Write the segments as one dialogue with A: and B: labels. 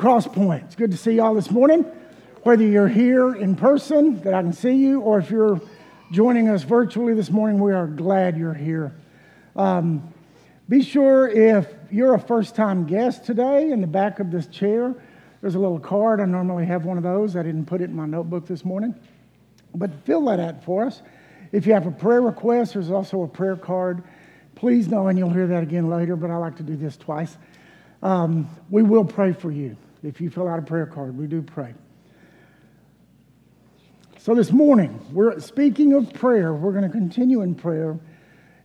A: Cross Point. It's good to see y'all this morning. Whether you're here in person, that I can see you, or if you're joining us virtually this morning, we are glad you're here. Um, be sure if you're a first time guest today, in the back of this chair, there's a little card. I normally have one of those. I didn't put it in my notebook this morning. But fill that out for us. If you have a prayer request, there's also a prayer card. Please know, and you'll hear that again later, but I like to do this twice. Um, we will pray for you. If you fill out a prayer card, we do pray. So this morning, we're speaking of prayer. We're going to continue in prayer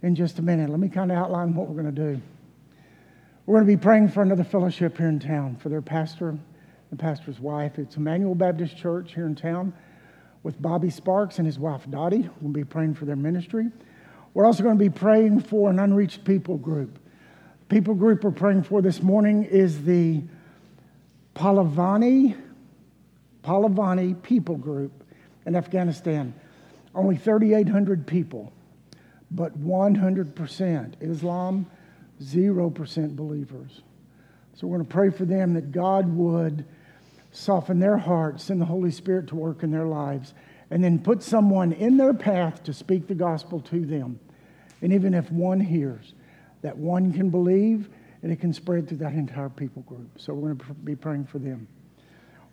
A: in just a minute. Let me kind of outline what we're going to do. We're going to be praying for another fellowship here in town, for their pastor the pastor's wife. It's Emmanuel Baptist Church here in town with Bobby Sparks and his wife Dottie. We'll be praying for their ministry. We're also going to be praying for an unreached people group people group we're praying for this morning is the Palavani, Palavani people group in Afghanistan. Only 3,800 people, but 100% Islam, 0% believers. So we're going to pray for them that God would soften their hearts, send the Holy Spirit to work in their lives, and then put someone in their path to speak the gospel to them. And even if one hears, that one can believe and it can spread through that entire people group. So we're going to be praying for them.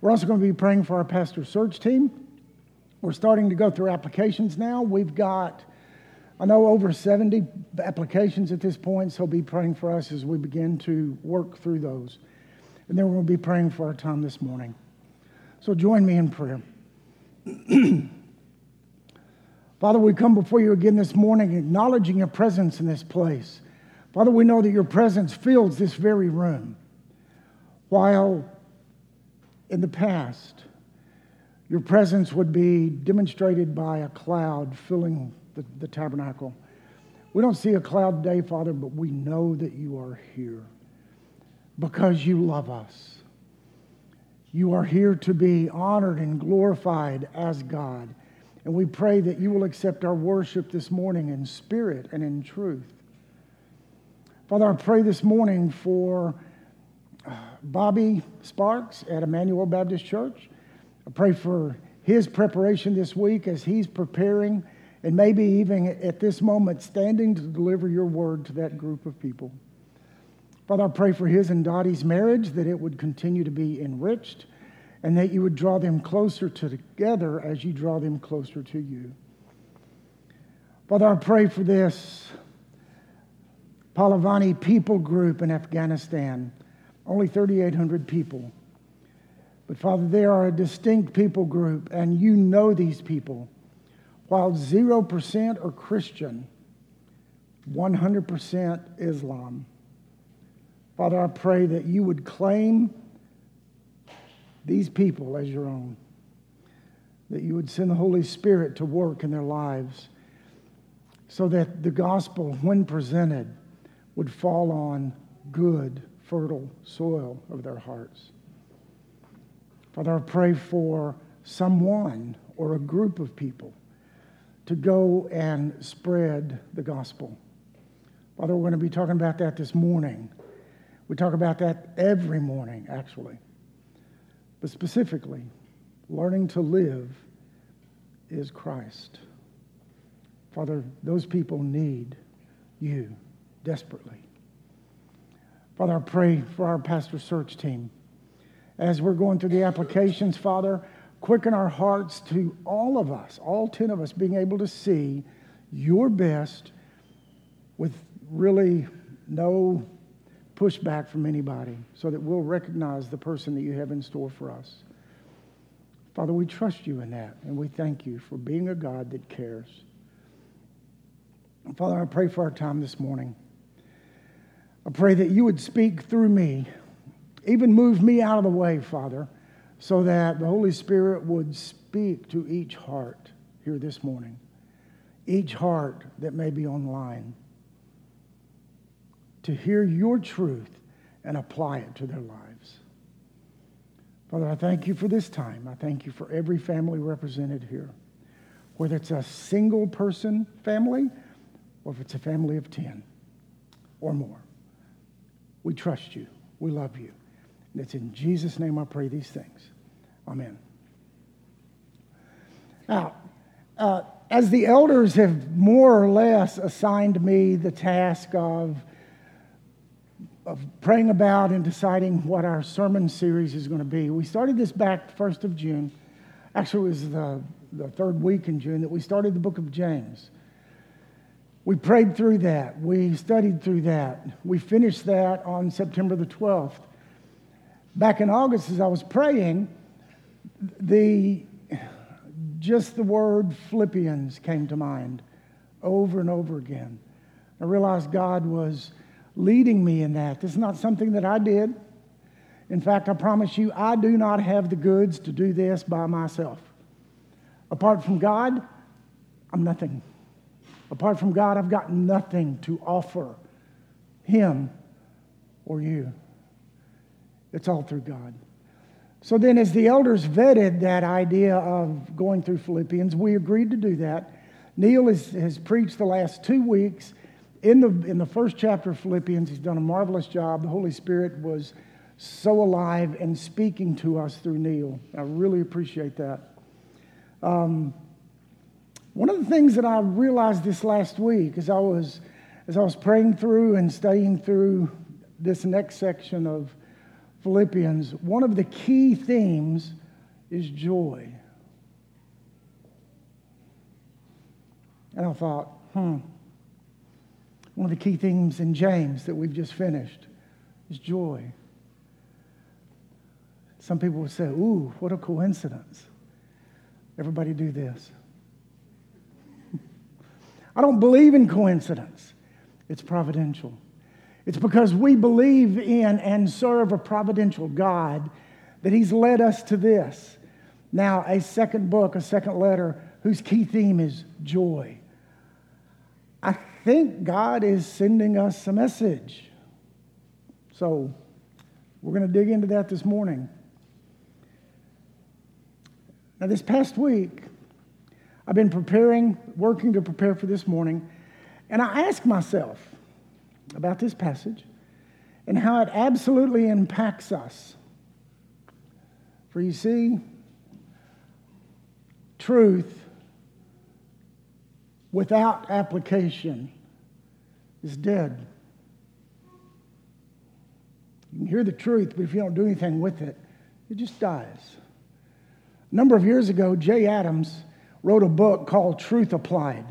A: We're also going to be praying for our pastor search team. We're starting to go through applications now. We've got, I know, over 70 applications at this point, so be praying for us as we begin to work through those. And then to be praying for our time this morning. So join me in prayer. Father, we come before you again this morning, acknowledging your presence in this place. Father, we know that your presence fills this very room. While in the past, your presence would be demonstrated by a cloud filling the, the tabernacle. We don't see a cloud today, Father, but we know that you are here because you love us. You are here to be honored and glorified as God. And we pray that you will accept our worship this morning in spirit and in truth. Father, I pray this morning for uh, Bobby Sparks at Emmanuel Baptist Church. I pray for his preparation this week as he's preparing and maybe even at this moment standing to deliver your word to that group of people. Father, I pray for his and Dottie's marriage that it would continue to be enriched and that you would draw them closer to together as you draw them closer to you. Father, I pray for this Palavani people group in Afghanistan, only 3,800 people. But Father, they are a distinct people group, and you know these people. While 0% are Christian, 100% Islam. Father, I pray that you would claim these people as your own, that you would send the Holy Spirit to work in their lives so that the gospel, when presented, would fall on good, fertile soil of their hearts. Father, I pray for someone or a group of people to go and spread the gospel. Father, we're going to be talking about that this morning. We talk about that every morning, actually. But specifically, learning to live is Christ. Father, those people need you desperately. Father, I pray for our pastor search team. As we're going through the applications, Father, quicken our hearts to all of us, all 10 of us, being able to see your best with really no pushback from anybody so that we'll recognize the person that you have in store for us. Father, we trust you in that, and we thank you for being a God that cares. Father, I pray for our time this morning. I pray that you would speak through me, even move me out of the way, Father, so that the Holy Spirit would speak to each heart here this morning, each heart that may be online, to hear your truth and apply it to their lives. Father, I thank you for this time. I thank you for every family represented here, whether it's a single person family or if it's a family of 10 or more. We trust you. We love you. And it's in Jesus' name I pray these things. Amen. Now, uh, as the elders have more or less assigned me the task of, of praying about and deciding what our sermon series is going to be, we started this back 1st of June. Actually, it was the, the third week in June that we started the book of James. We prayed through that. We studied through that. We finished that on September the 12th. Back in August, as I was praying, the just the word Philippians came to mind over and over again. I realized God was leading me in that. This is not something that I did. In fact, I promise you, I do not have the goods to do this by myself. Apart from God, I'm nothing. Apart from God, I've got nothing to offer Him or you. It's all through God. So then, as the elders vetted that idea of going through Philippians, we agreed to do that. Neil has, has preached the last two weeks in the, in the first chapter of Philippians. He's done a marvelous job. The Holy Spirit was so alive and speaking to us through Neil. I really appreciate that. Um, one of the things that I realized this last week as I was, as I was praying through and studying through this next section of Philippians, one of the key themes is joy. And I thought, hmm, one of the key themes in James that we've just finished is joy. Some people would say, ooh, what a coincidence. Everybody do this. I don't believe in coincidence, it's providential. It's because we believe in and serve a providential God that He's led us to this. Now, a second book, a second letter, whose key theme is joy. I think God is sending us a message. So, we're going to dig into that this morning. Now, this past week, I've been preparing, working to prepare for this morning, and I ask myself, about this passage and how it absolutely impacts us. For you see, truth without application is dead. You can hear the truth, but if you don't do anything with it, it just dies. A number of years ago, Jay Adams wrote a book called Truth Applied.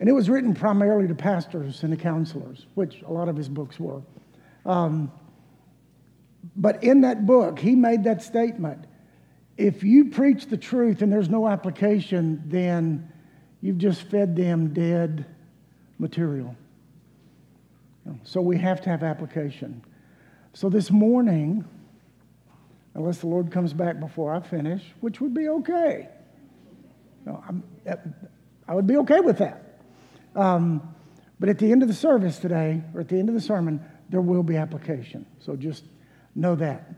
A: And it was written primarily to pastors and to counselors, which a lot of his books were. Um, but in that book, he made that statement if you preach the truth and there's no application, then you've just fed them dead material. So we have to have application. So this morning, unless the Lord comes back before I finish, which would be okay. I would be okay with that. Um, but at the end of the service today, or at the end of the sermon, there will be application. So just know that.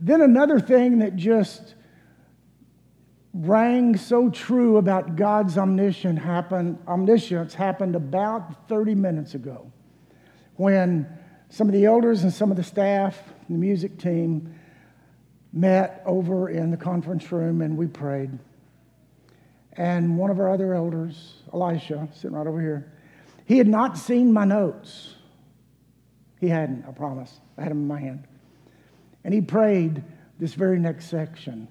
A: Then another thing that just rang so true about God's omniscience happened, omniscience happened about 30 minutes ago when some of the elders and some of the staff, the music team, met over in the conference room and we prayed. And one of our other elders, Elisha, sitting right over here, he had not seen my notes. He hadn't, I promise. I had them in my hand. And he prayed this very next section,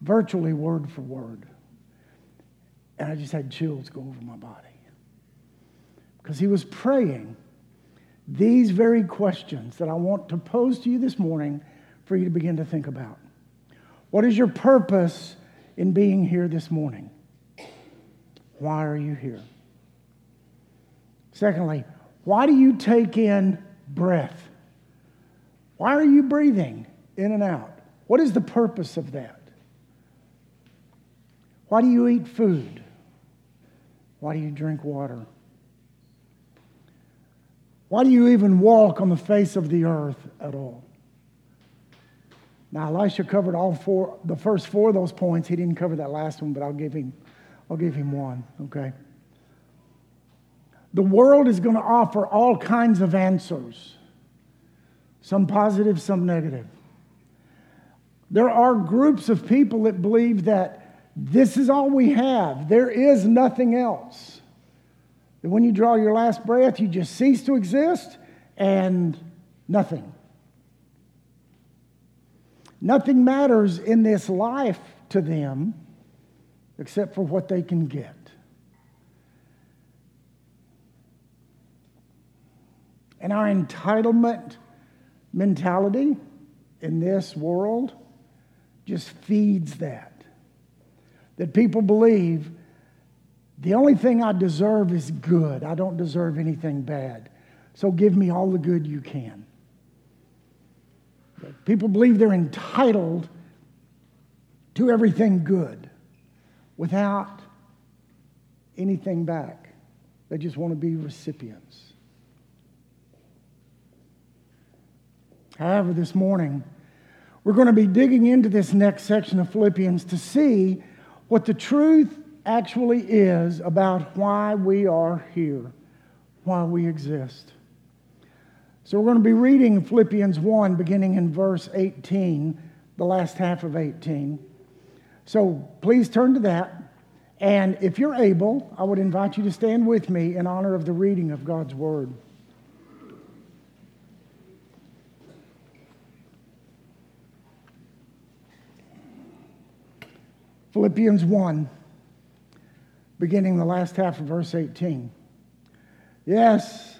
A: virtually word for word. And I just had chills go over my body. Because he was praying these very questions that I want to pose to you this morning for you to begin to think about. What is your purpose in being here this morning. Why are you here? Secondly, why do you take in breath? Why are you breathing in and out? What is the purpose of that? Why do you eat food? Why do you drink water? Why do you even walk on the face of the earth at all? Now, Elisha covered all four, the first four of those points. He didn't cover that last one, but I'll give him, I'll give him one, okay? The world is going to offer all kinds of answers. some positive, some negative. There are groups of people that believe that this is all we have, there is nothing else. That when you draw your last breath, you just cease to exist and nothing. Nothing matters in this life to them except for what they can get. And our entitlement mentality in this world just feeds that. That people believe the only thing I deserve is good. I don't deserve anything bad. So give me all the good you can. People believe they're entitled to everything good without anything back. They just want to be recipients. However, this morning, we're going to be digging into this next section of Philippians to see what the truth actually is about why we are here, why we exist. So, we're going to be reading Philippians 1, beginning in verse 18, the last half of 18. So, please turn to that. And if you're able, I would invite you to stand with me in honor of the reading of God's Word. Philippians 1, beginning the last half of verse 18. Yes,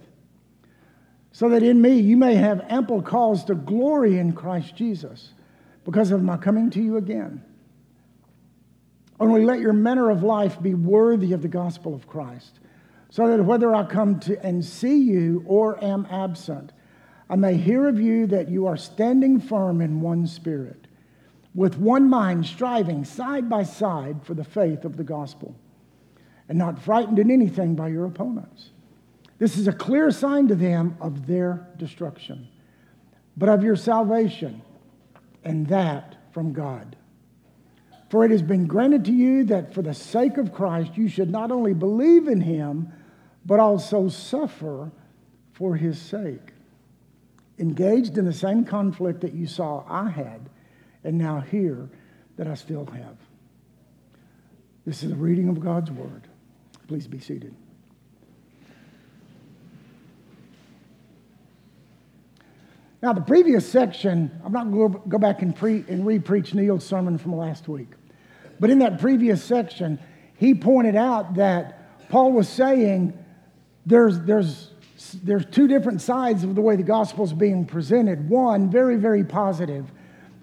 A: so that in me you may have ample cause to glory in Christ Jesus because of my coming to you again. Only let your manner of life be worthy of the gospel of Christ, so that whether I come to and see you or am absent, I may hear of you that you are standing firm in one spirit with one mind, striving side by side for the faith of the gospel, and not frightened in anything by your opponents. This is a clear sign to them of their destruction, but of your salvation, and that from God. For it has been granted to you that for the sake of Christ you should not only believe in him, but also suffer for his sake. Engaged in the same conflict that you saw I had and now hear that I still have. This is the reading of God's word. Please be seated. Now, the previous section, I'm not going to go back and, pre- and re-preach Neil's sermon from last week. But in that previous section, he pointed out that Paul was saying there's, there's, there's two different sides of the way the gospel is being presented. One, very, very positive,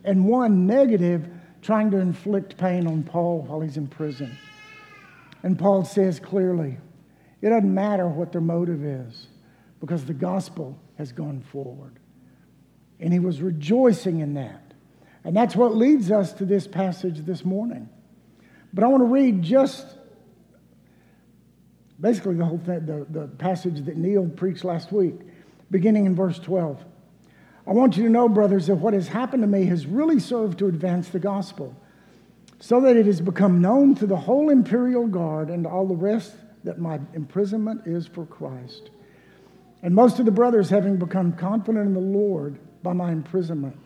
A: and one negative, trying to inflict pain on Paul while he's in prison. And Paul says clearly, it doesn't matter what their motive is because the gospel has gone forward. And he was rejoicing in that. And that's what leads us to this passage this morning. But I want to read just basically the whole thing, the, the passage that Neil preached last week, beginning in verse 12. I want you to know, brothers, that what has happened to me has really served to advance the gospel, so that it has become known to the whole imperial guard and all the rest that my imprisonment is for Christ. And most of the brothers, having become confident in the Lord by my imprisonment,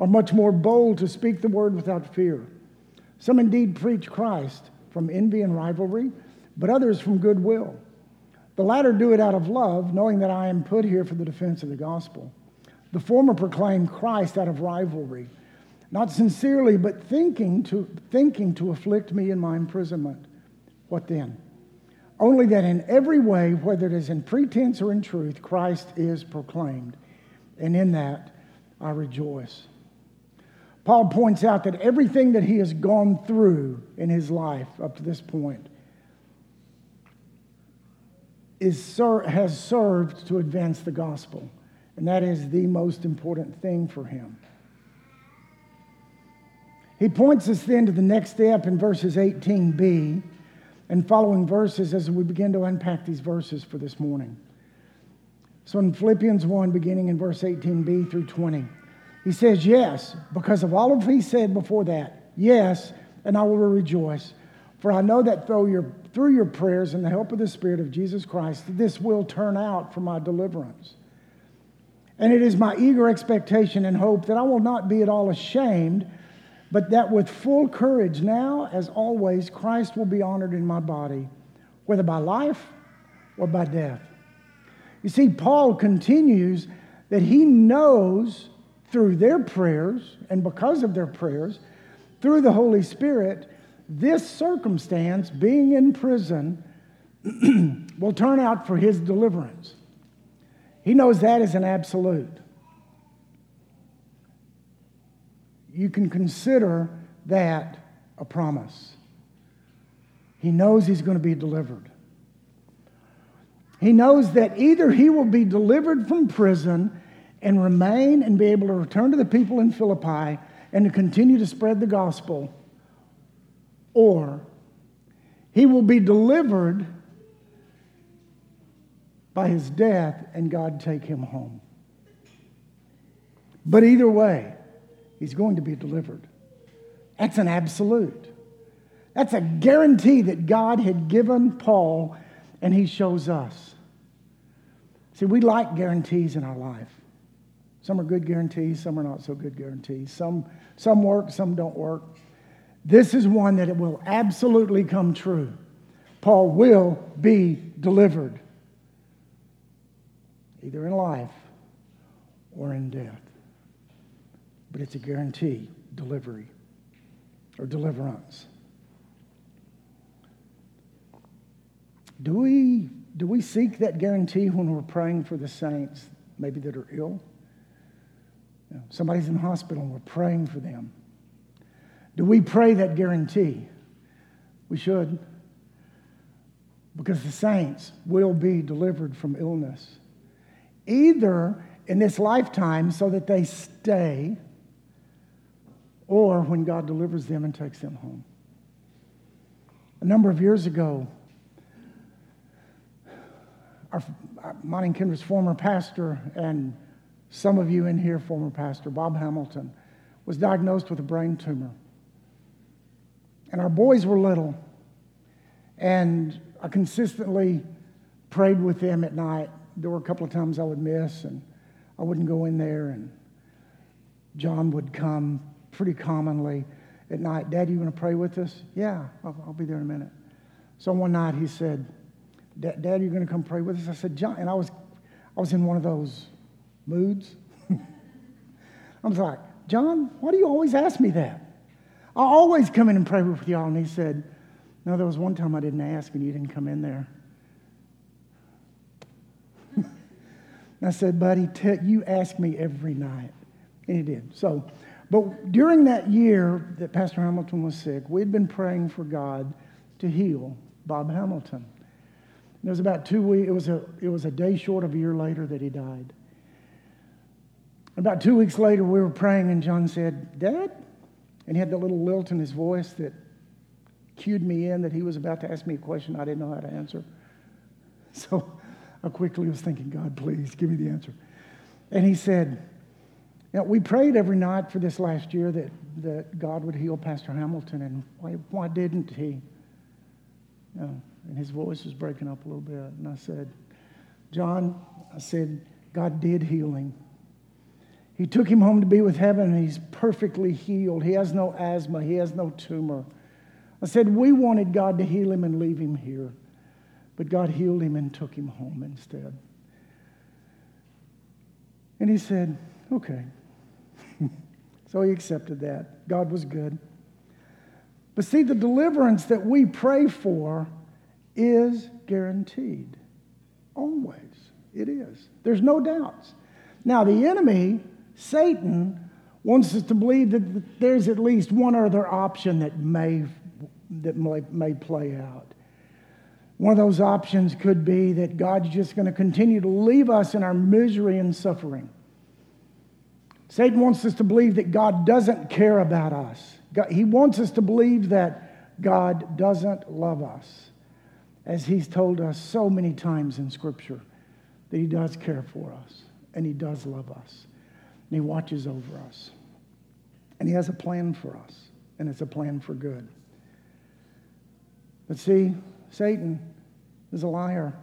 A: are much more bold to speak the word without fear. Some indeed preach Christ from envy and rivalry, but others from goodwill. The latter do it out of love, knowing that I am put here for the defense of the gospel. The former proclaim Christ out of rivalry, not sincerely, but thinking to, thinking to afflict me in my imprisonment. What then? Only that in every way, whether it is in pretense or in truth, Christ is proclaimed. And in that I rejoice. Paul points out that everything that he has gone through in his life up to this point is, has served to advance the gospel. And that is the most important thing for him. He points us then to the next step in verses 18b and following verses as we begin to unpack these verses for this morning. So in Philippians 1, beginning in verse 18b through 20, he says, Yes, because of all of he said before that, yes, and I will rejoice. For I know that through your, through your prayers and the help of the Spirit of Jesus Christ, this will turn out for my deliverance. And it is my eager expectation and hope that I will not be at all ashamed, but that with full courage, now as always, Christ will be honored in my body, whether by life or by death. You see, Paul continues that he knows through their prayers and because of their prayers, through the Holy Spirit, this circumstance, being in prison, will turn out for his deliverance. He knows that is an absolute. You can consider that a promise. He knows he's going to be delivered. He knows that either he will be delivered from prison and remain and be able to return to the people in Philippi and to continue to spread the gospel, or he will be delivered by his death and God take him home. But either way, he's going to be delivered. That's an absolute. That's a guarantee that God had given Paul and he shows us. See, we like guarantees in our life. Some are good guarantees, some are not so good guarantees. Some, some work, some don't work. This is one that it will absolutely come true. Paul will be delivered, either in life or in death. But it's a guarantee delivery or deliverance. Do we, do we seek that guarantee when we're praying for the saints, maybe that are ill? Somebody's in the hospital and we're praying for them. Do we pray that guarantee? We should. Because the saints will be delivered from illness, either in this lifetime so that they stay, or when God delivers them and takes them home. A number of years ago, our, mine and Kendra's former pastor and some of you in here, former pastor Bob Hamilton, was diagnosed with a brain tumor. And our boys were little. And I consistently prayed with them at night. There were a couple of times I would miss, and I wouldn't go in there. And John would come pretty commonly at night. Dad, you want to pray with us? Yeah, I'll, I'll be there in a minute. So one night he said, Dad, you're going to come pray with us? I said, John. And I was, I was in one of those moods. I was like, John, why do you always ask me that? I always come in and pray with y'all. And he said, No, there was one time I didn't ask and you didn't come in there. I said, Buddy, t- you ask me every night. And he did. So, but during that year that Pastor Hamilton was sick, we'd been praying for God to heal Bob Hamilton. It was about two weeks, it was a, it was a day short of a year later that he died. About two weeks later, we were praying, and John said, Dad? And he had that little lilt in his voice that cued me in that he was about to ask me a question I didn't know how to answer. So I quickly was thinking, God, please give me the answer. And he said, you know, we prayed every night for this last year that, that God would heal Pastor Hamilton, and why, why didn't he? You know, and his voice was breaking up a little bit. And I said, John, I said, God did heal him. He took him home to be with heaven, and he's perfectly healed. He has no asthma, he has no tumor. I said, We wanted God to heal him and leave him here, but God healed him and took him home instead. And he said, Okay. so he accepted that. God was good. But see, the deliverance that we pray for is guaranteed. Always. It is. There's no doubts. Now, the enemy, Satan, wants us to believe that there's at least one other option that may, that may, may play out. One of those options could be that God's just going to continue to leave us in our misery and suffering. Satan wants us to believe that God doesn't care about us. He wants us to believe that God doesn't love us, as He's told us so many times in Scripture that He does care for us and He does love us and He watches over us. And He has a plan for us, and it's a plan for good. But see, Satan is a liar.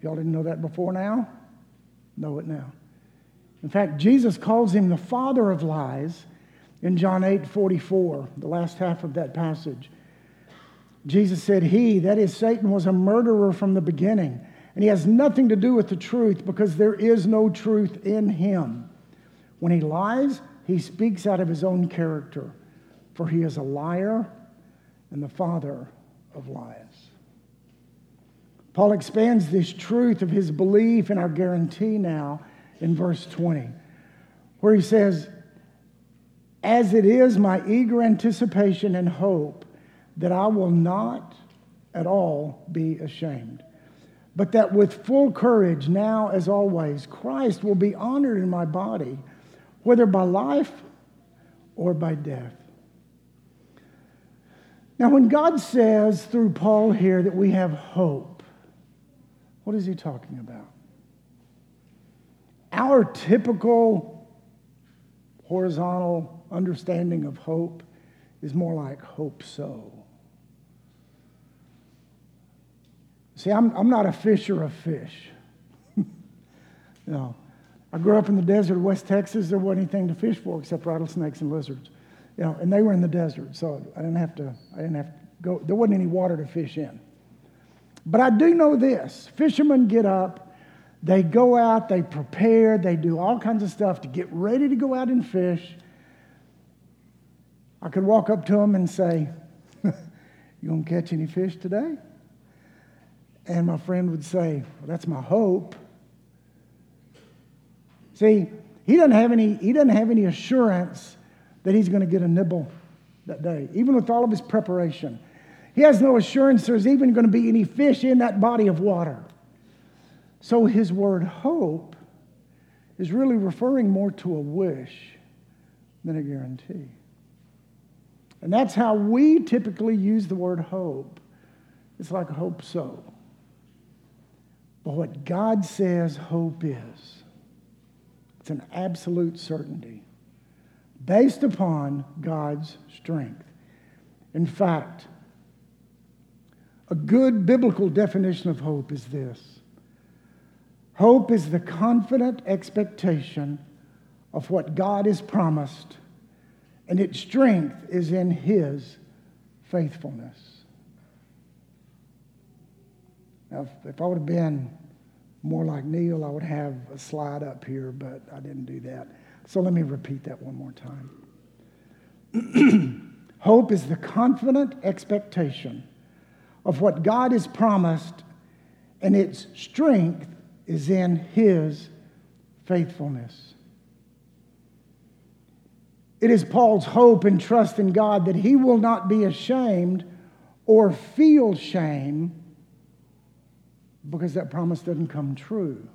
A: Y'all didn't know that before now? Know it now. In fact, Jesus calls him the father of lies in John 8 44, the last half of that passage. Jesus said, He, that is Satan, was a murderer from the beginning, and he has nothing to do with the truth because there is no truth in him. When he lies, he speaks out of his own character, for he is a liar and the father of lies. Paul expands this truth of his belief in our guarantee now in verse 20, where he says, As it is my eager anticipation and hope that I will not at all be ashamed, but that with full courage, now as always, Christ will be honored in my body, whether by life or by death. Now, when God says through Paul here that we have hope, what is he talking about? Our typical horizontal understanding of hope is more like hope so. See, I'm, I'm not a fisher of fish. know, I grew up in the desert of West Texas. There wasn't anything to fish for except rattlesnakes and lizards. You know, and they were in the desert, so I didn't have to. I didn't have to go. There wasn't any water to fish in. But I do know this: fishermen get up, they go out, they prepare, they do all kinds of stuff to get ready to go out and fish. I could walk up to them and say, "You gonna catch any fish today?" And my friend would say, well, That's my hope. See, he doesn't have any, he doesn't have any assurance that he's going to get a nibble that day, even with all of his preparation. He has no assurance there's even going to be any fish in that body of water. So his word hope is really referring more to a wish than a guarantee. And that's how we typically use the word hope. It's like hope so. But what God says hope is, it's an absolute certainty based upon God's strength. In fact, a good biblical definition of hope is this hope is the confident expectation of what God has promised, and its strength is in His faithfulness. Now, if, if I would have been more like Neil, I would have a slide up here, but I didn't do that. So let me repeat that one more time. Hope is the confident expectation of what God has promised, and its strength is in His faithfulness. It is Paul's hope and trust in God that he will not be ashamed or feel shame because that promise doesn't come true.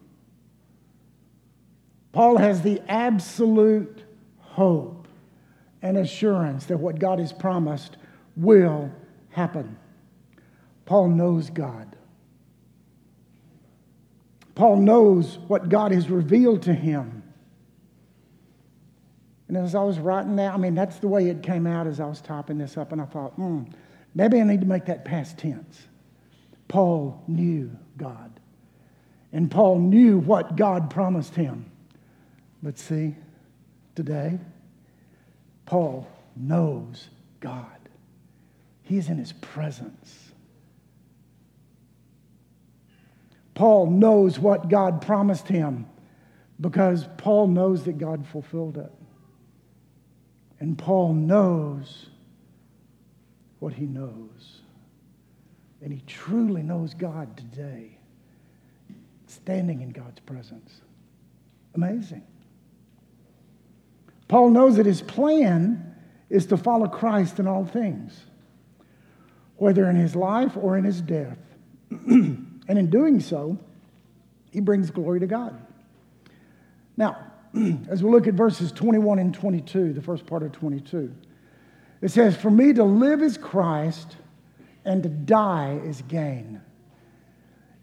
A: Paul has the absolute hope and assurance that what God has promised will happen. Paul knows God. Paul knows what God has revealed to him. And as I was writing that, I mean, that's the way it came out as I was typing this up, and I thought, hmm, maybe I need to make that past tense. Paul knew God. And Paul knew what God promised him. But see, today, Paul knows God. He's in his presence. Paul knows what God promised him because Paul knows that God fulfilled it. And Paul knows what he knows. And he truly knows God today, standing in God's presence. Amazing. Paul knows that his plan is to follow Christ in all things, whether in his life or in his death. and in doing so, he brings glory to God. Now, as we look at verses 21 and 22, the first part of 22, it says, For me to live is Christ, and to die is gain.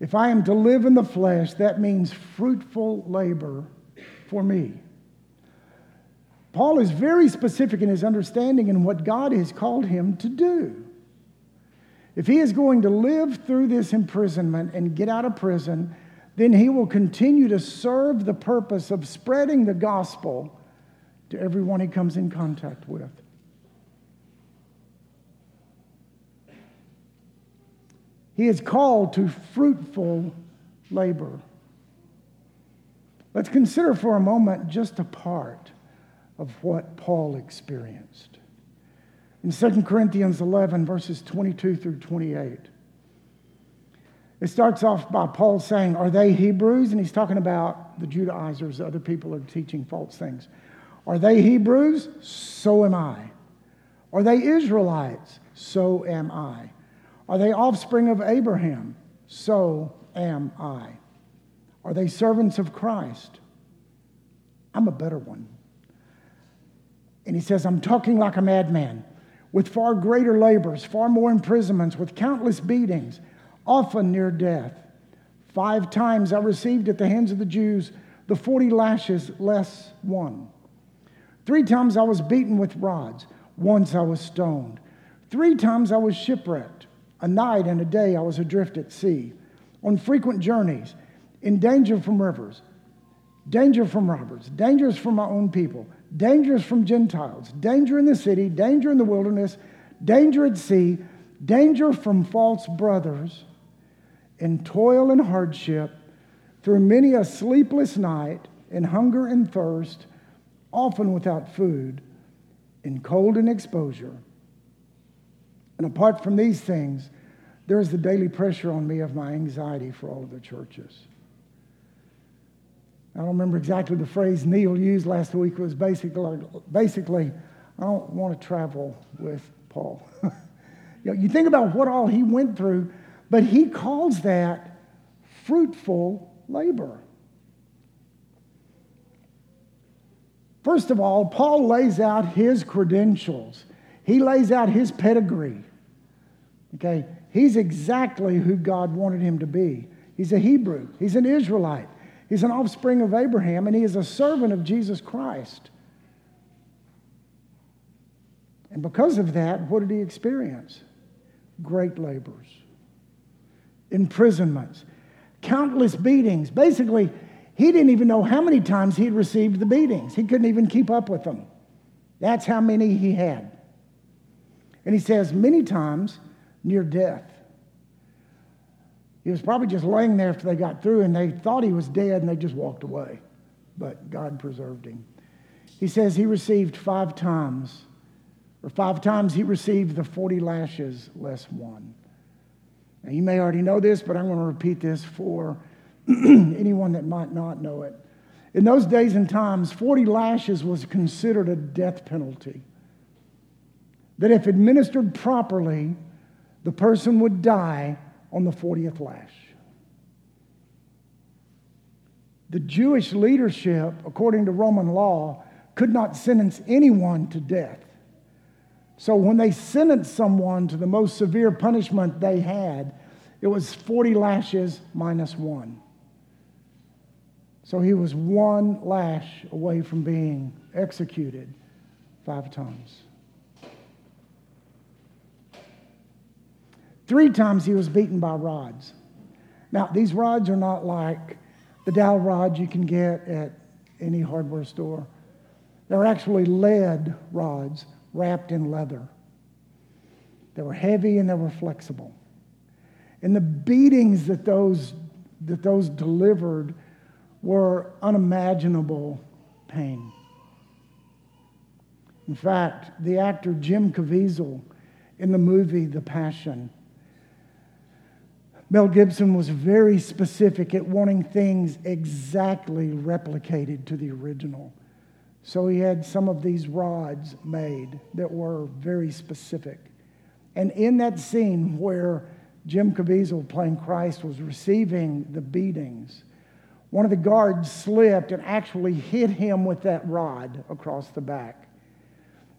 A: If I am to live in the flesh, that means fruitful labor for me. Paul is very specific in his understanding in what God has called him to do. If he is going to live through this imprisonment and get out of prison, then he will continue to serve the purpose of spreading the gospel to everyone he comes in contact with. He is called to fruitful labor. Let's consider for a moment just a part of what Paul experienced. In 2 Corinthians 11, verses 22 through 28, it starts off by Paul saying, Are they Hebrews? And he's talking about the Judaizers, other people are teaching false things. Are they Hebrews? So am I. Are they Israelites? So am I. Are they offspring of Abraham? So am I. Are they servants of Christ? I'm a better one. And he says, I'm talking like a madman, with far greater labors, far more imprisonments, with countless beatings, often near death. Five times I received at the hands of the Jews the 40 lashes less one. Three times I was beaten with rods. Once I was stoned. Three times I was shipwrecked. A night and a day I was adrift at sea, on frequent journeys, in danger from rivers, danger from robbers, dangers from my own people dangers from Gentiles, danger in the city, danger in the wilderness, danger at sea, danger from false brothers, in toil and hardship, through many a sleepless night, in hunger and thirst, often without food, in cold and exposure. And apart from these things, there is the daily pressure on me of my anxiety for all of the churches. I don't remember exactly the phrase Neil used last week. It was basically, basically I don't want to travel with Paul. you, know, you think about what all he went through, but he calls that fruitful labor. First of all, Paul lays out his credentials. He lays out his pedigree. Okay, he's exactly who God wanted him to be. He's a Hebrew. He's an Israelite. He's an offspring of Abraham, and he is a servant of Jesus Christ. And because of that, what did he experience? Great labors, imprisonments, countless beatings. Basically, he didn't even know how many times he'd received the beatings. He couldn't even keep up with them. That's how many he had. And he says, many times near death. He was probably just laying there after they got through and they thought he was dead and they just walked away. But God preserved him. He says he received five times, or five times he received the 40 lashes less one. Now, you may already know this, but I'm going to repeat this for anyone that might not know it. In those days and times, 40 lashes was considered a death penalty. That if administered properly, the person would die on the 40th lash. The Jewish leadership, according to Roman law, could not sentence anyone to death. So when they sentenced someone to the most severe punishment they had, it was 40 lashes minus one. So he was one lash away from being executed five times. Three times he was beaten by rods. Now, these rods are not like the dowel rods you can get at any hardware store. They're actually lead rods wrapped in leather. They were heavy and they were flexible. And the beatings that those, that those delivered were unimaginable pain. In fact, the actor Jim Caviezel in the movie The Passion, Mel Gibson was very specific at wanting things exactly replicated to the original. So he had some of these rods made that were very specific. And in that scene where Jim Caviezel playing Christ was receiving the beatings, one of the guards slipped and actually hit him with that rod across the back.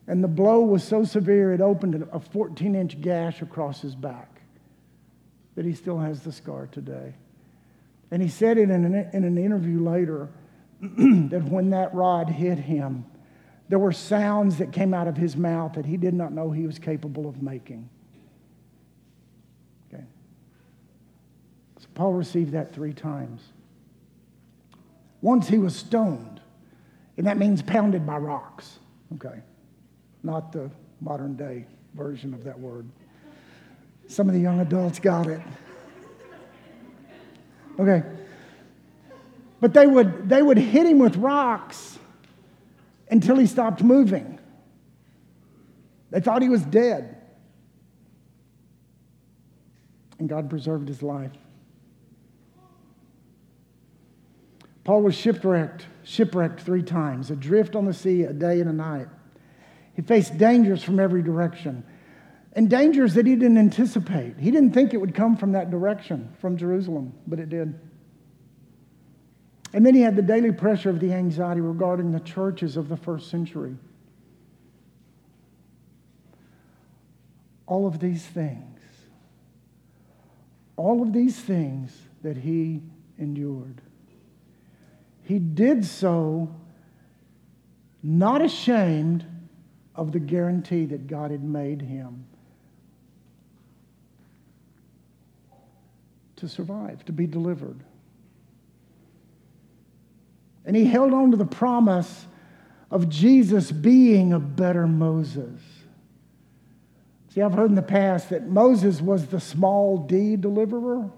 A: And the blow was so severe it opened a 14 inch gash across his back that he still has the scar today. And he said it in an, in an interview later that when that rod hit him, there were sounds that came out of his mouth that he did not know he was capable of making. Okay. So Paul received that three times. Once he was stoned, and that means pounded by rocks. Okay not the modern day version of that word. Some of the young adults got it. Okay. But they would, they would hit him with rocks until he stopped moving. They thought he was dead. And God preserved his life. Paul was shipwrecked, shipwrecked three times, adrift on the sea a day and a night. He faced dangers from every direction and dangers that he didn't anticipate. He didn't think it would come from that direction, from Jerusalem, but it did. And then he had the daily pressure of the anxiety regarding the churches of the first century. All of these things, all of these things that he endured, he did so not ashamed of the guarantee that God had made him to survive, to be delivered. And he held on to the promise of Jesus being a better Moses. See, I've heard in the past that Moses was the small d deliverer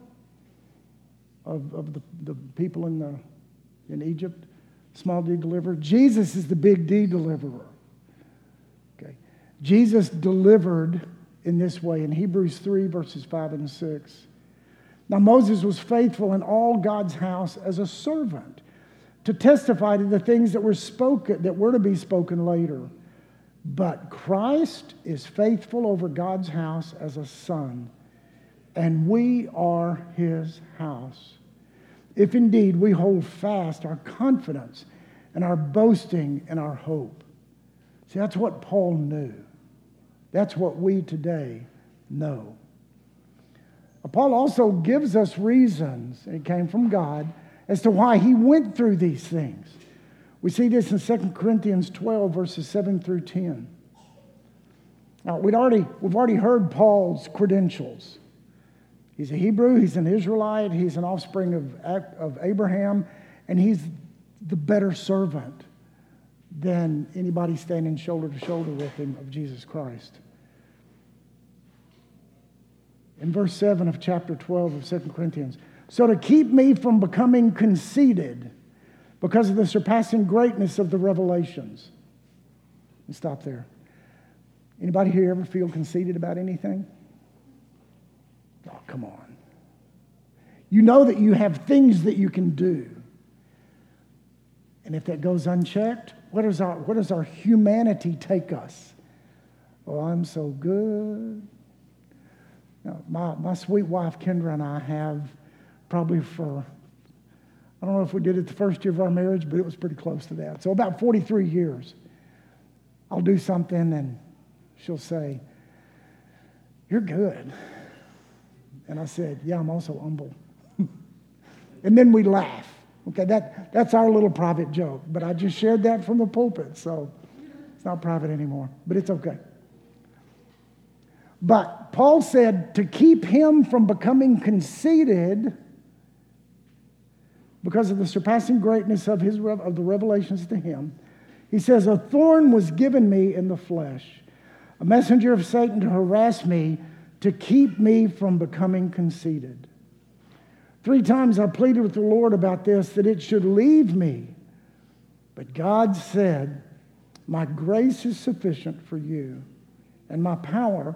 A: of, of the, the people in, the, in Egypt, small d deliverer. Jesus is the big D deliverer. Okay. Jesus delivered in this way in Hebrews 3, verses 5 and 6. Now, Moses was faithful in all God's house as a servant to testify to the things that were spoken, that were to be spoken later. But Christ is faithful over God's house as a son, and we are his house. If indeed we hold fast our confidence and our boasting and our hope. See, that's what Paul knew. That's what we today know. Paul also gives us reasons, it came from God, as to why he went through these things. We see this in 2 Corinthians 12, verses 7 through 10. Now, we'd already, we've already heard Paul's credentials. He's a Hebrew, he's an Israelite, he's an offspring of, of Abraham, and he's the better servant than anybody standing shoulder to shoulder with him of Jesus Christ in verse 7 of chapter 12 of 2 Corinthians. So to keep me from becoming conceited because of the surpassing greatness of the revelations. And stop there. Anybody here ever feel conceited about anything? Oh, come on. You know that you have things that you can do. And if that goes unchecked, what does our, what does our humanity take us? Oh, I'm so good my, my sweet wife, Kendra, and I have probably for, I don't know if we did it the first year of our marriage, but it was pretty close to that. So about 43 years, I'll do something and she'll say, You're good. And I said, Yeah, I'm also humble. and then we laugh. Okay, that, that's our little private joke. But I just shared that from the pulpit, so it's not private anymore. But it's okay. But Paul said to keep him from becoming conceited because of the surpassing greatness of, his, of the revelations to him, he says, A thorn was given me in the flesh, a messenger of Satan to harass me, to keep me from becoming conceited. Three times I pleaded with the Lord about this, that it should leave me. But God said, My grace is sufficient for you, and my power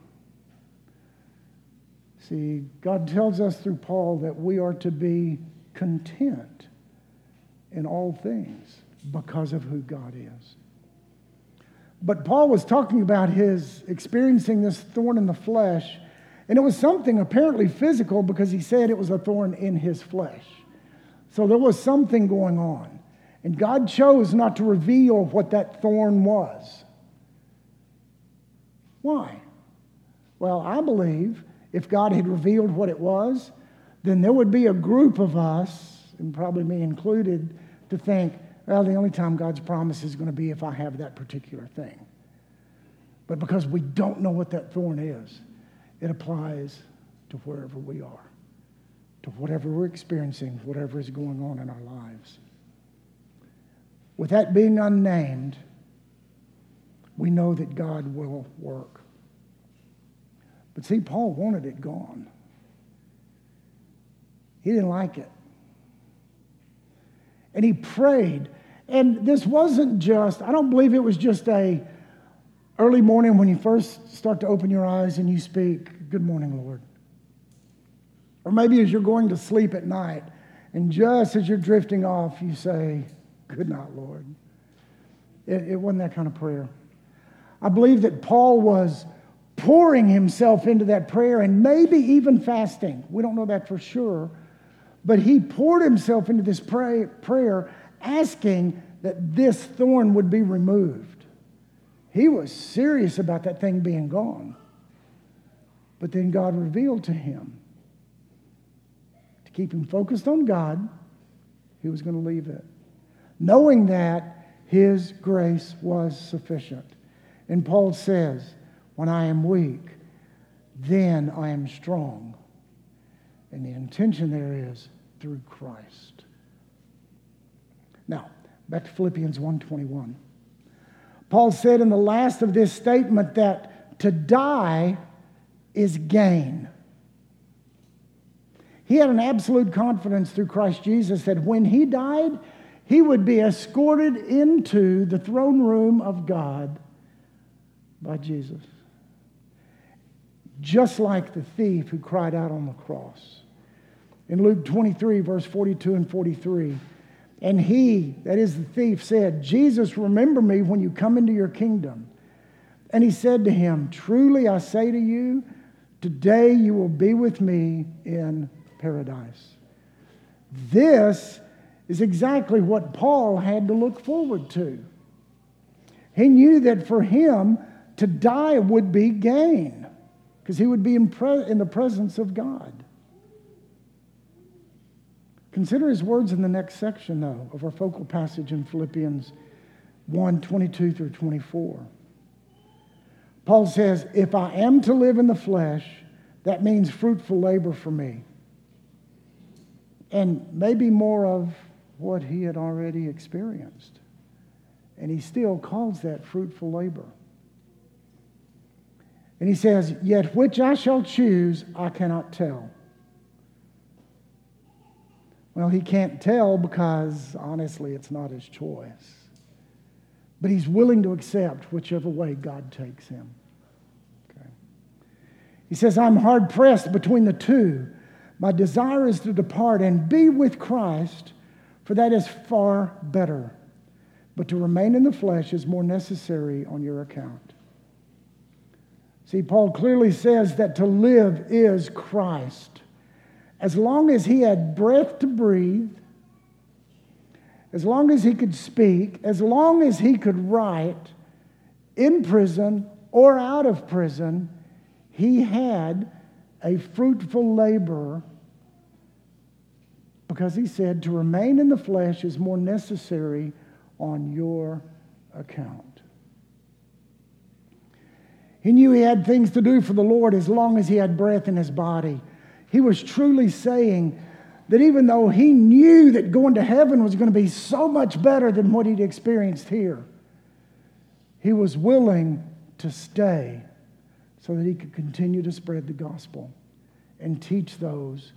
A: See, God tells us through Paul that we are to be content in all things because of who God is. But Paul was talking about his experiencing this thorn in the flesh, and it was something apparently physical because he said it was a thorn in his flesh. So there was something going on. And God chose not to reveal what that thorn was. Why? Well, I believe if God had revealed what it was, then there would be a group of us, and probably me included, to think, well, the only time God's promise is going to be if I have that particular thing. But because we don't know what that thorn is, it applies to wherever we are, to whatever we're experiencing, whatever is going on in our lives. With that being unnamed, we know that God will work. But see, Paul wanted it gone. He didn't like it. And he prayed. And this wasn't just, I don't believe it was just a early morning when you first start to open your eyes and you speak, Good morning, Lord. Or maybe as you're going to sleep at night, and just as you're drifting off, you say, Good night, Lord. It, it wasn't that kind of prayer. I believe that Paul was pouring himself into that prayer and maybe even fasting. We don't know that for sure. But he poured himself into this pray, prayer asking that this thorn would be removed. He was serious about that thing being gone. But then God revealed to him to keep him focused on God, he was going to leave it. Knowing that his grace was sufficient. And Paul says, When I am weak, then I am strong. And the intention there is through Christ. Now, back to Philippians 1:21. Paul said in the last of this statement that to die is gain. He had an absolute confidence through Christ Jesus that when he died, he would be escorted into the throne room of God by Jesus. Just like the thief who cried out on the cross. In Luke 23, verse 42 and 43, and he, that is the thief, said, Jesus, remember me when you come into your kingdom. And he said to him, Truly I say to you, today you will be with me in paradise. This is exactly what Paul had to look forward to. He knew that for him, to die would be gain because he would be in, pre- in the presence of God. Consider his words in the next section, though, of our focal passage in Philippians 1 22 through 24. Paul says, If I am to live in the flesh, that means fruitful labor for me. And maybe more of what he had already experienced. And he still calls that fruitful labor. And he says, Yet which I shall choose, I cannot tell. Well, he can't tell because honestly, it's not his choice. But he's willing to accept whichever way God takes him. Okay. He says, I'm hard pressed between the two. My desire is to depart and be with Christ, for that is far better. But to remain in the flesh is more necessary on your account. See, Paul clearly says that to live is Christ. As long as he had breath to breathe, as long as he could speak, as long as he could write in prison or out of prison, he had a fruitful labor because he said to remain in the flesh is more necessary on your account. He knew he had things to do for the Lord as long as he had breath in his body. He was truly saying that even though he knew that going to heaven was going to be so much better than what he'd experienced here, he was willing to stay so that he could continue to spread the gospel and teach those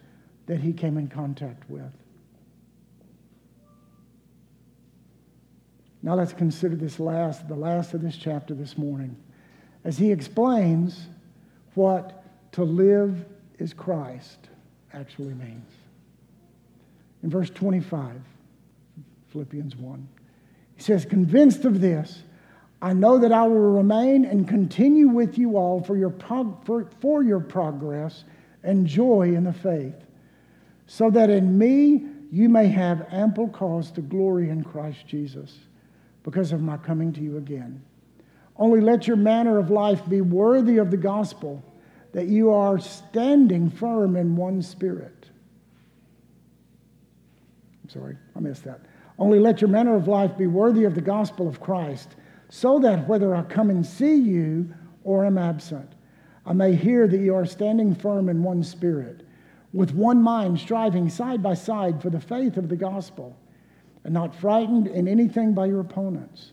A: that he came in contact with. Now let's consider this last, the last of this chapter this morning, as he explains what to live is Christ actually means. In verse 25, Philippians 1, he says, Convinced of this, I know that I will remain and continue with you all for your, prog- for, for your progress and joy in the faith, so that in me you may have ample cause to glory in Christ Jesus because of my coming to you again. Only let your manner of life be worthy of the gospel, that you are standing firm in one spirit. I'm sorry, I missed that. Only let your manner of life be worthy of the gospel of Christ, so that whether I come and see you or am absent, I may hear that you are standing firm in one spirit, with one mind, striving side by side for the faith of the gospel and not frightened in anything by your opponents.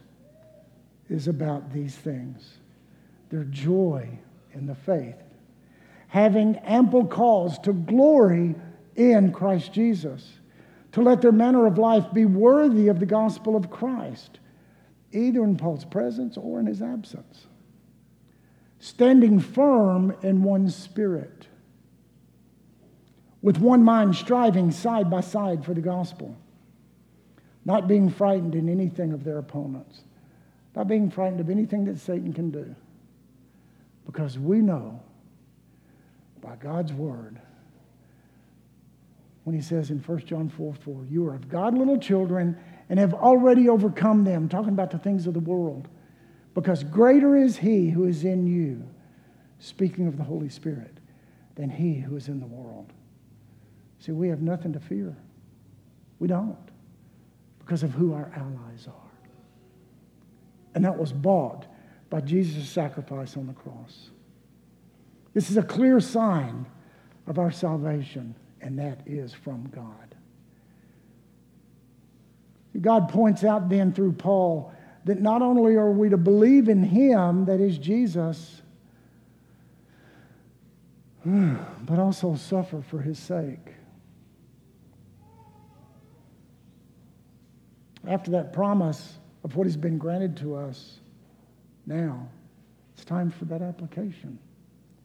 A: is about these things. Their joy in the faith, having ample cause to glory in Christ Jesus, to let their manner of life be worthy of the gospel of Christ, either in Paul's presence or in his absence. Standing firm in one spirit, with one mind striving side by side for the gospel. Not being frightened in anything of their opponents, not being frightened of anything that Satan can do. Because we know by God's word, when he says in 1 John 4 4, you are of God, little children, and have already overcome them, talking about the things of the world. Because greater is he who is in you, speaking of the Holy Spirit, than he who is in the world. See, we have nothing to fear. We don't because of who our allies are. And that was bought by Jesus' sacrifice on the cross. This is a clear sign of our salvation, and that is from God. God points out then through Paul that not only are we to believe in him, that is Jesus, but also suffer for his sake. after that promise of what has been granted to us, now it's time for that application.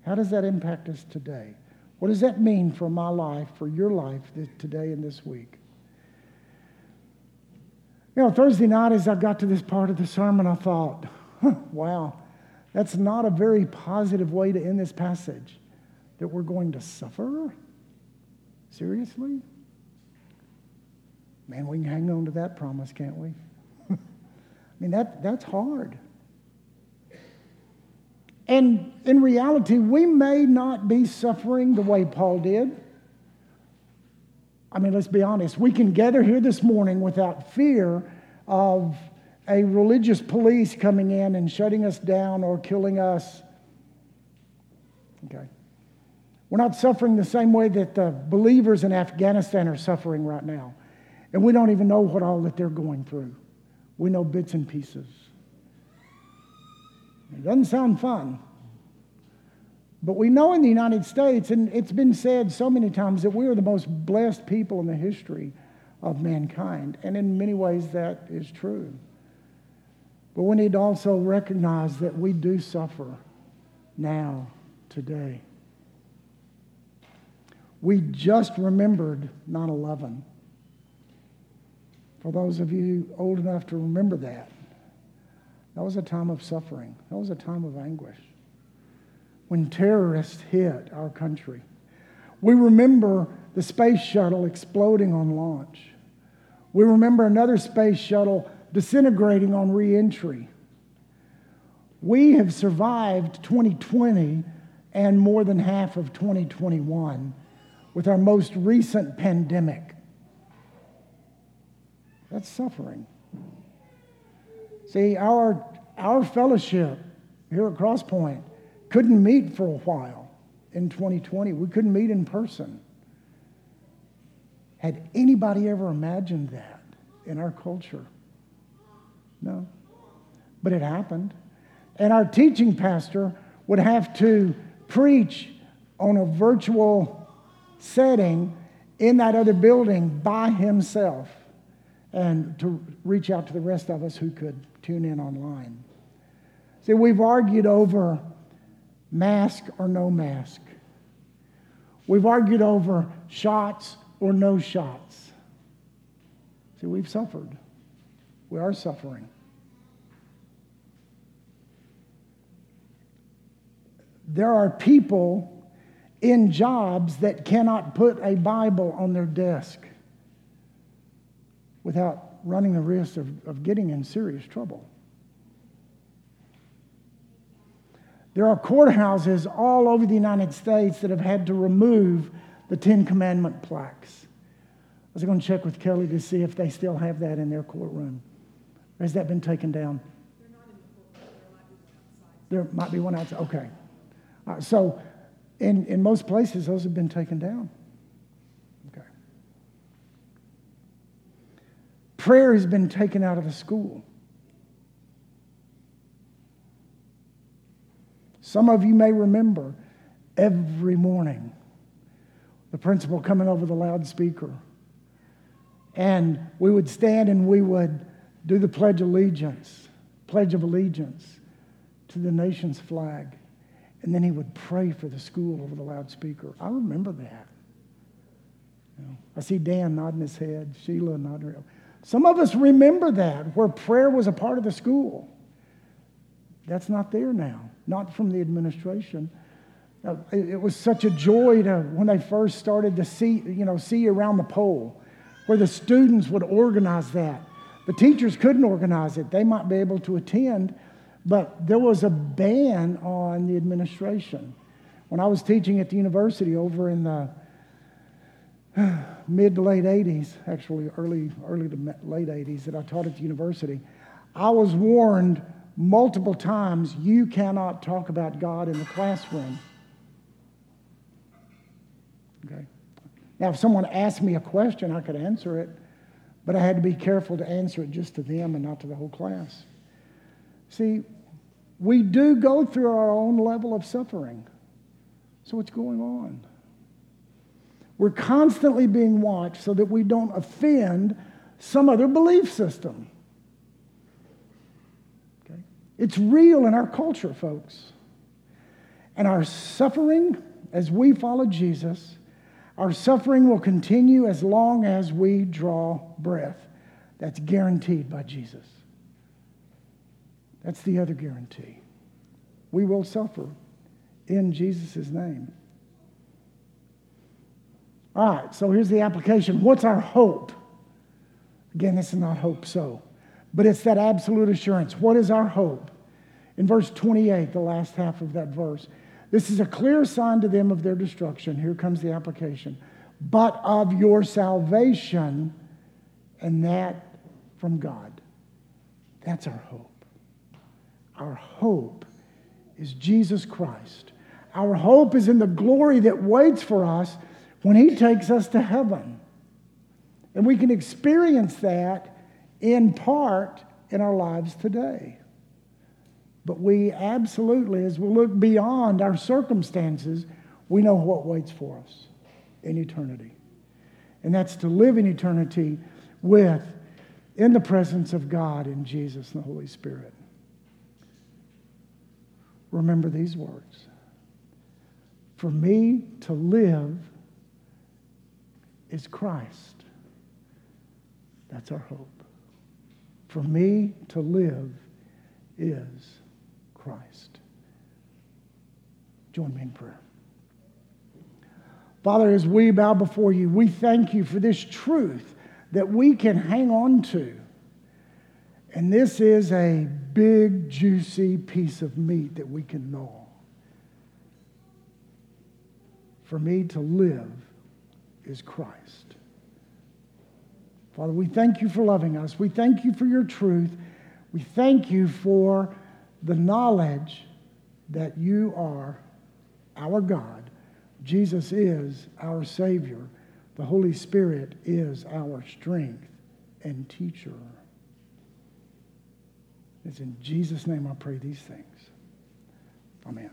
A: How does that impact us today? What does that mean for my life, for your life today and this week? You know, Thursday night, as I got to this part of the sermon, I thought, huh, wow, that's not a very positive way to end this passage. That we're going to suffer? Seriously? Man, we can hang on to that promise, can't we? I mean, that, that's hard. And in reality, we may not be suffering the way Paul did. I mean, let's be honest. We can gather here this morning without fear of a religious police coming in and shutting us down or killing us. Okay. We're not suffering the same way that the believers in Afghanistan are suffering right now. And we don't even know what all that they're going through. We know bits and pieces. It doesn't sound fun. But we know in the United States, and it's been said so many times, that we are the most blessed people in the history of mankind. And in many ways, that is true. But we need to also recognize that we do suffer now, today. We just remembered 9 11. For those of you old enough to remember that, That was a time of suffering. That was a time of anguish. When terrorists hit our country, we remember the space shuttle exploding on launch. We remember another space shuttle disintegrating on reentry. We have survived 2020 and more than half of 2021 with our most recent pandemic. That's suffering. See, our, our fellowship here at Crosspoint couldn't meet for a while in 2020. We couldn't meet in person. Had anybody ever imagined that in our culture? No. But it happened. And our teaching pastor would have to preach on a virtual setting in that other building by himself and to reach out to the rest of us who could tune in online. See, we've argued over mask or no mask. We've argued over shots or no shots. See, we've suffered. We are suffering. There are people in jobs that cannot put a Bible on their desk without running the risk of, of getting in serious trouble. There are courthouses all over the United States that have had to remove the Ten Commandment plaques. I was going to check with Kelly to see if they still have that in their courtroom. has that been taken down? There might be one outside. Okay. Uh, so, in, in most places, those have been taken down. Okay. Prayer has been taken out of the school. Some of you may remember every morning the principal coming over the loudspeaker. And we would stand and we would do the Pledge of Allegiance, Pledge of Allegiance to the nation's flag. And then he would pray for the school over the loudspeaker. I remember that. You know, I see Dan nodding his head, Sheila nodding her head. Some of us remember that, where prayer was a part of the school. That's not there now, not from the administration. Uh, it was such a joy to when they first started to see, you know, see around the pole, where the students would organize that. The teachers couldn't organize it. They might be able to attend, but there was a ban on the administration. When I was teaching at the university over in the mid to late 80s, actually early, early to late 80s, that I taught at the university, I was warned multiple times you cannot talk about God in the classroom. Okay? Now, if someone asked me a question, I could answer it, but I had to be careful to answer it just to them and not to the whole class. See, we do go through our own level of suffering. So, what's going on? We're constantly being watched so that we don't offend some other belief system. It's real in our culture, folks. And our suffering, as we follow Jesus, our suffering will continue as long as we draw breath. That's guaranteed by Jesus. That's the other guarantee. We will suffer in Jesus' name. All right, so here's the application. What's our hope? Again, this is not hope so. But it's that absolute assurance. What is our hope? In verse 28, the last half of that verse, this is a clear sign to them of their destruction. Here comes the application. But of your salvation, and that from God. That's our hope. Our hope is Jesus Christ. Our hope is in the glory that waits for us when He takes us to heaven. And we can experience that in part in our lives today. But we absolutely, as we look beyond our circumstances, we know what waits for us in eternity. And that's to live in eternity with, in the presence of God in Jesus and the Holy Spirit. Remember these words. For me to live is Christ. That's our hope. For me to live is Christ. Join me in prayer. Father, as we bow before you, we thank you for this truth that we can hang on to. And this is a big, juicy piece of meat that we can gnaw. For me to live is Christ. Father, we thank you for loving us. We thank you for your truth. We thank you for the knowledge that you are our God Jesus is our Savior. The Holy Spirit is our strength and teacher. It's in Jesus' name I pray these things. Amen.